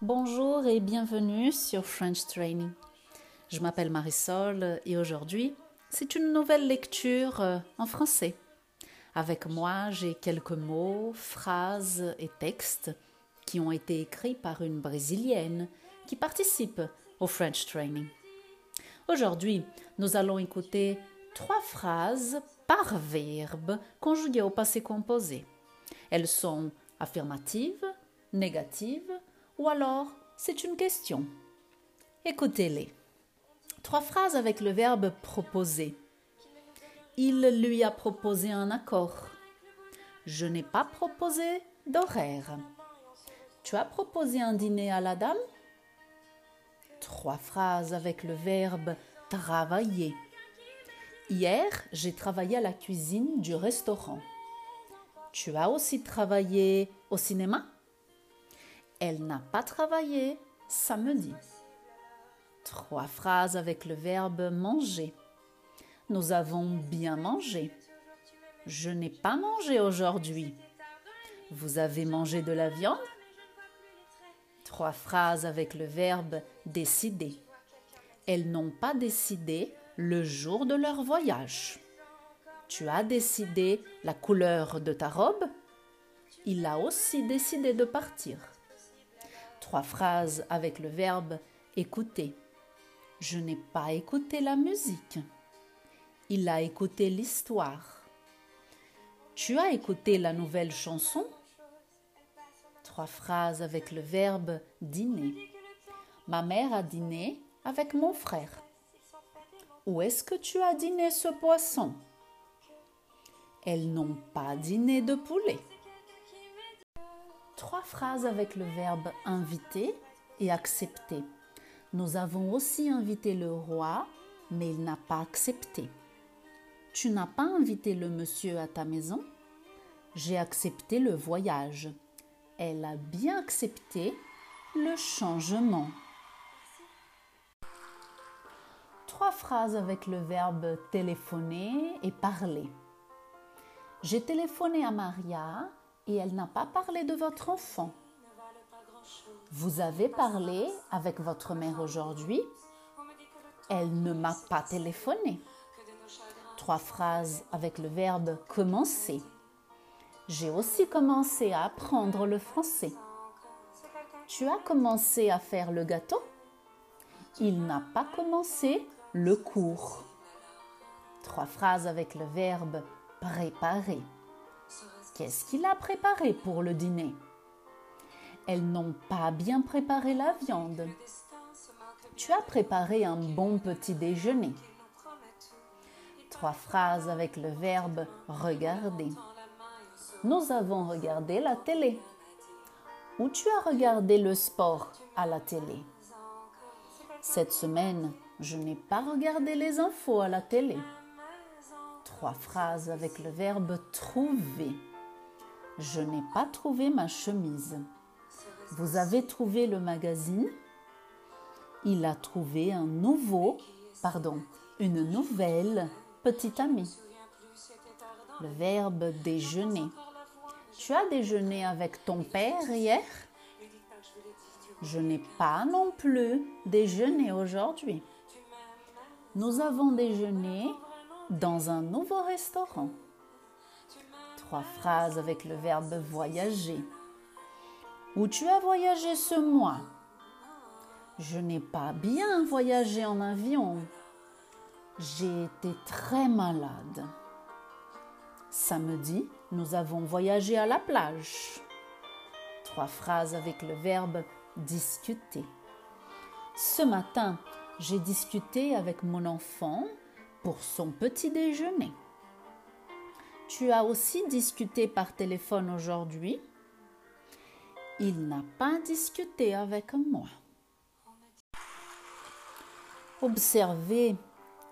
Bonjour et bienvenue sur French Training. Je m'appelle Marisol et aujourd'hui, c'est une nouvelle lecture euh, en français. Avec moi, j'ai quelques mots, phrases et textes qui ont été écrits par une Brésilienne qui participe au French Training. Aujourd'hui, nous allons écouter trois phrases par verbe conjuguées au passé composé. Elles sont affirmatives, négatives ou alors c'est une question. Écoutez-les. Trois phrases avec le verbe proposer. Il lui a proposé un accord. Je n'ai pas proposé d'horaire. Tu as proposé un dîner à la dame? Trois phrases avec le verbe travailler. Hier, j'ai travaillé à la cuisine du restaurant. Tu as aussi travaillé au cinéma? Elle n'a pas travaillé samedi. Trois phrases avec le verbe manger. Nous avons bien mangé. Je n'ai pas mangé aujourd'hui. Vous avez mangé de la viande? Trois phrases avec le verbe décider. Elles n'ont pas décidé le jour de leur voyage. Tu as décidé la couleur de ta robe Il a aussi décidé de partir. Trois phrases avec le verbe écouter. Je n'ai pas écouté la musique. Il a écouté l'histoire. Tu as écouté la nouvelle chanson? Trois phrases avec le verbe dîner. Ma mère a dîné avec mon frère. Où est-ce que tu as dîné ce poisson? Elles n'ont pas dîné de poulet. Trois phrases avec le verbe inviter et accepter. Nous avons aussi invité le roi, mais il n'a pas accepté. Tu n'as pas invité le monsieur à ta maison? J'ai accepté le voyage. Elle a bien accepté le changement. Trois phrases avec le verbe téléphoner et parler. J'ai téléphoné à Maria et elle n'a pas parlé de votre enfant. Vous avez parlé avec votre mère aujourd'hui Elle ne m'a pas téléphoné. Trois phrases avec le verbe commencer. J'ai aussi commencé à apprendre le français. Tu as commencé à faire le gâteau? Il n'a pas commencé le cours. Trois phrases avec le verbe préparer. Qu'est-ce qu'il a préparé pour le dîner? Elles n'ont pas bien préparé la viande. Tu as préparé un bon petit déjeuner. Trois phrases avec le verbe regarder. Nous avons regardé la télé. Ou tu as regardé le sport à la télé? Cette semaine, je n'ai pas regardé les infos à la télé. Trois phrases avec le verbe trouver. Je n'ai pas trouvé ma chemise. Vous avez trouvé le magazine? Il a trouvé un nouveau, pardon, une nouvelle petite amie. Le verbe déjeuner. Tu as déjeuné avec ton père hier? Je n'ai pas non plus déjeuné aujourd'hui. Nous avons déjeuné dans un nouveau restaurant. Trois phrases avec le verbe voyager. Où tu as voyagé ce mois? Je n'ai pas bien voyagé en avion. J'ai été très malade. Samedi, nous avons voyagé à la plage. Trois phrases avec le verbe discuter. Ce matin, j'ai discuté avec mon enfant pour son petit déjeuner. Tu as aussi discuté par téléphone aujourd'hui il n'a pas discuté avec moi. Observez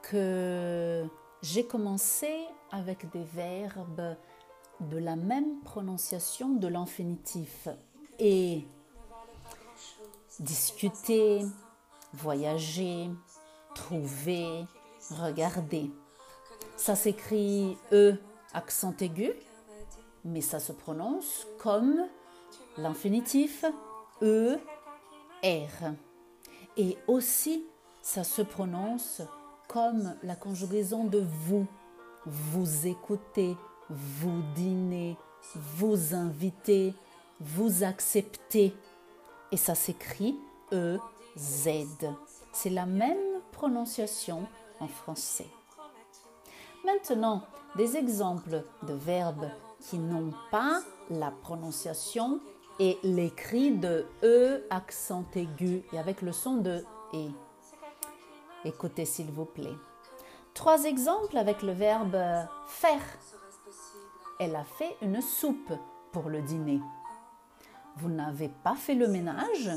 que j'ai commencé avec des verbes de la même prononciation de l'infinitif et discuter, voyager, trouver, regarder. Ça s'écrit E accent aigu, mais ça se prononce comme l'infinitif E, R. Et aussi, ça se prononce comme la conjugaison de vous. Vous écoutez, vous dînez, vous invitez, vous acceptez. Et ça s'écrit E, Z. C'est la même prononciation français. Maintenant, des exemples de verbes qui n'ont pas la prononciation et l'écrit de E accent aigu et avec le son de E. Écoutez s'il vous plaît. Trois exemples avec le verbe faire. Elle a fait une soupe pour le dîner. Vous n'avez pas fait le ménage?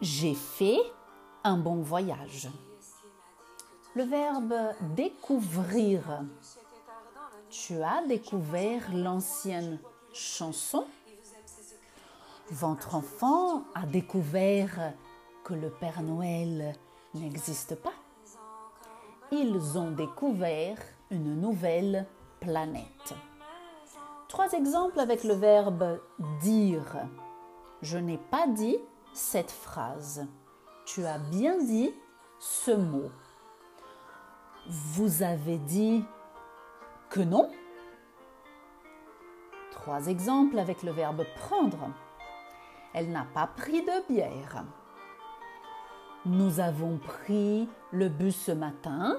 J'ai fait un bon voyage. Le verbe découvrir. Tu as découvert l'ancienne chanson. Votre enfant a découvert que le Père Noël n'existe pas. Ils ont découvert une nouvelle planète. Trois exemples avec le verbe dire. Je n'ai pas dit cette phrase. Tu as bien dit ce mot. Vous avez dit que non Trois exemples avec le verbe prendre. Elle n'a pas pris de bière. Nous avons pris le bus ce matin.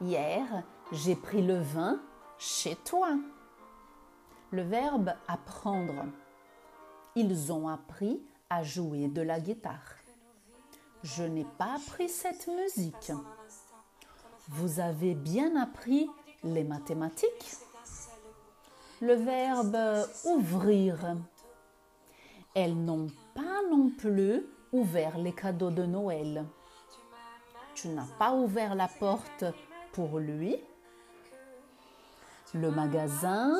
Hier, j'ai pris le vin chez toi. Le verbe apprendre. Ils ont appris à jouer de la guitare. Je n'ai pas appris cette musique. Vous avez bien appris les mathématiques Le verbe ouvrir. Elles n'ont pas non plus ouvert les cadeaux de Noël. Tu n'as pas ouvert la porte pour lui. Le magasin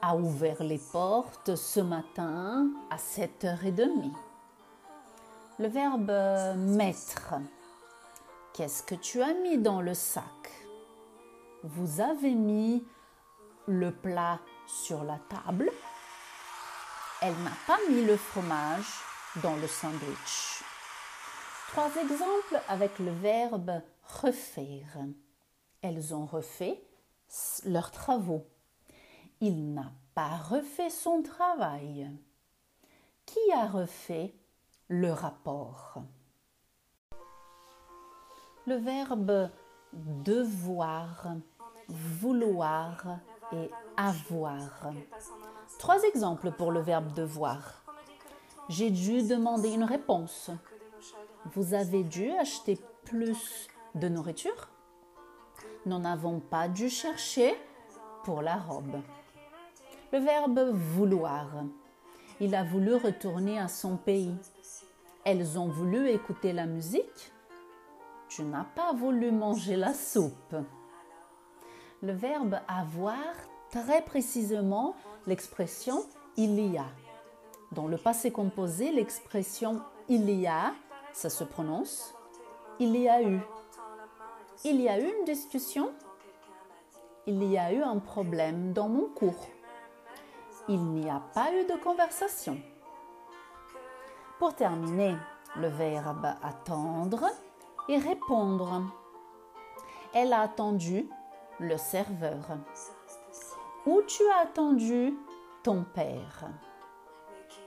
a ouvert les portes ce matin à 7h30. Le verbe mettre. Qu'est-ce que tu as mis dans le sac? Vous avez mis le plat sur la table. Elle n'a pas mis le fromage dans le sandwich. Trois exemples avec le verbe refaire. Elles ont refait leurs travaux. Il n'a pas refait son travail. Qui a refait le rapport? Le verbe devoir, vouloir et avoir. Trois exemples pour le verbe devoir. J'ai dû demander une réponse. Vous avez dû acheter plus de nourriture Nous n'avons pas dû chercher pour la robe. Le verbe vouloir. Il a voulu retourner à son pays. Elles ont voulu écouter la musique tu n'as pas voulu manger la soupe. Le verbe avoir, très précisément, l'expression il y a. Dans le passé composé, l'expression il y a, ça se prononce il y a eu. Il y a eu une discussion? Il y a eu un problème dans mon cours. Il n'y a pas eu de conversation. Pour terminer, le verbe attendre et répondre. Elle a attendu le serveur. Où tu as attendu ton père?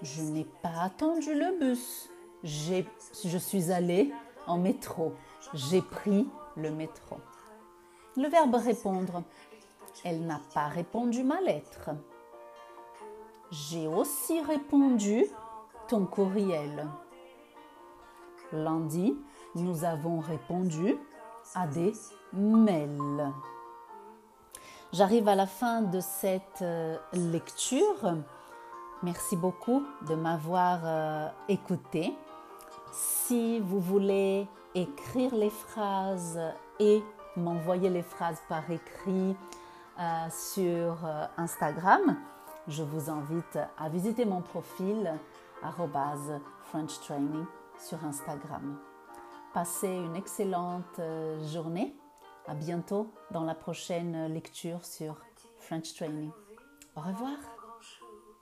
Je n'ai pas attendu le bus. Je suis allée en métro. J'ai pris le métro. Le verbe répondre. Elle n'a pas répondu ma lettre. J'ai aussi répondu ton courriel. Lundi, nous avons répondu à des mails. J'arrive à la fin de cette euh, lecture. Merci beaucoup de m'avoir euh, écouté. Si vous voulez écrire les phrases et m'envoyer les phrases par écrit euh, sur Instagram, je vous invite à visiter mon profil French Training sur Instagram. Passez une excellente euh, journée. À bientôt dans la prochaine lecture sur French Training. Au revoir.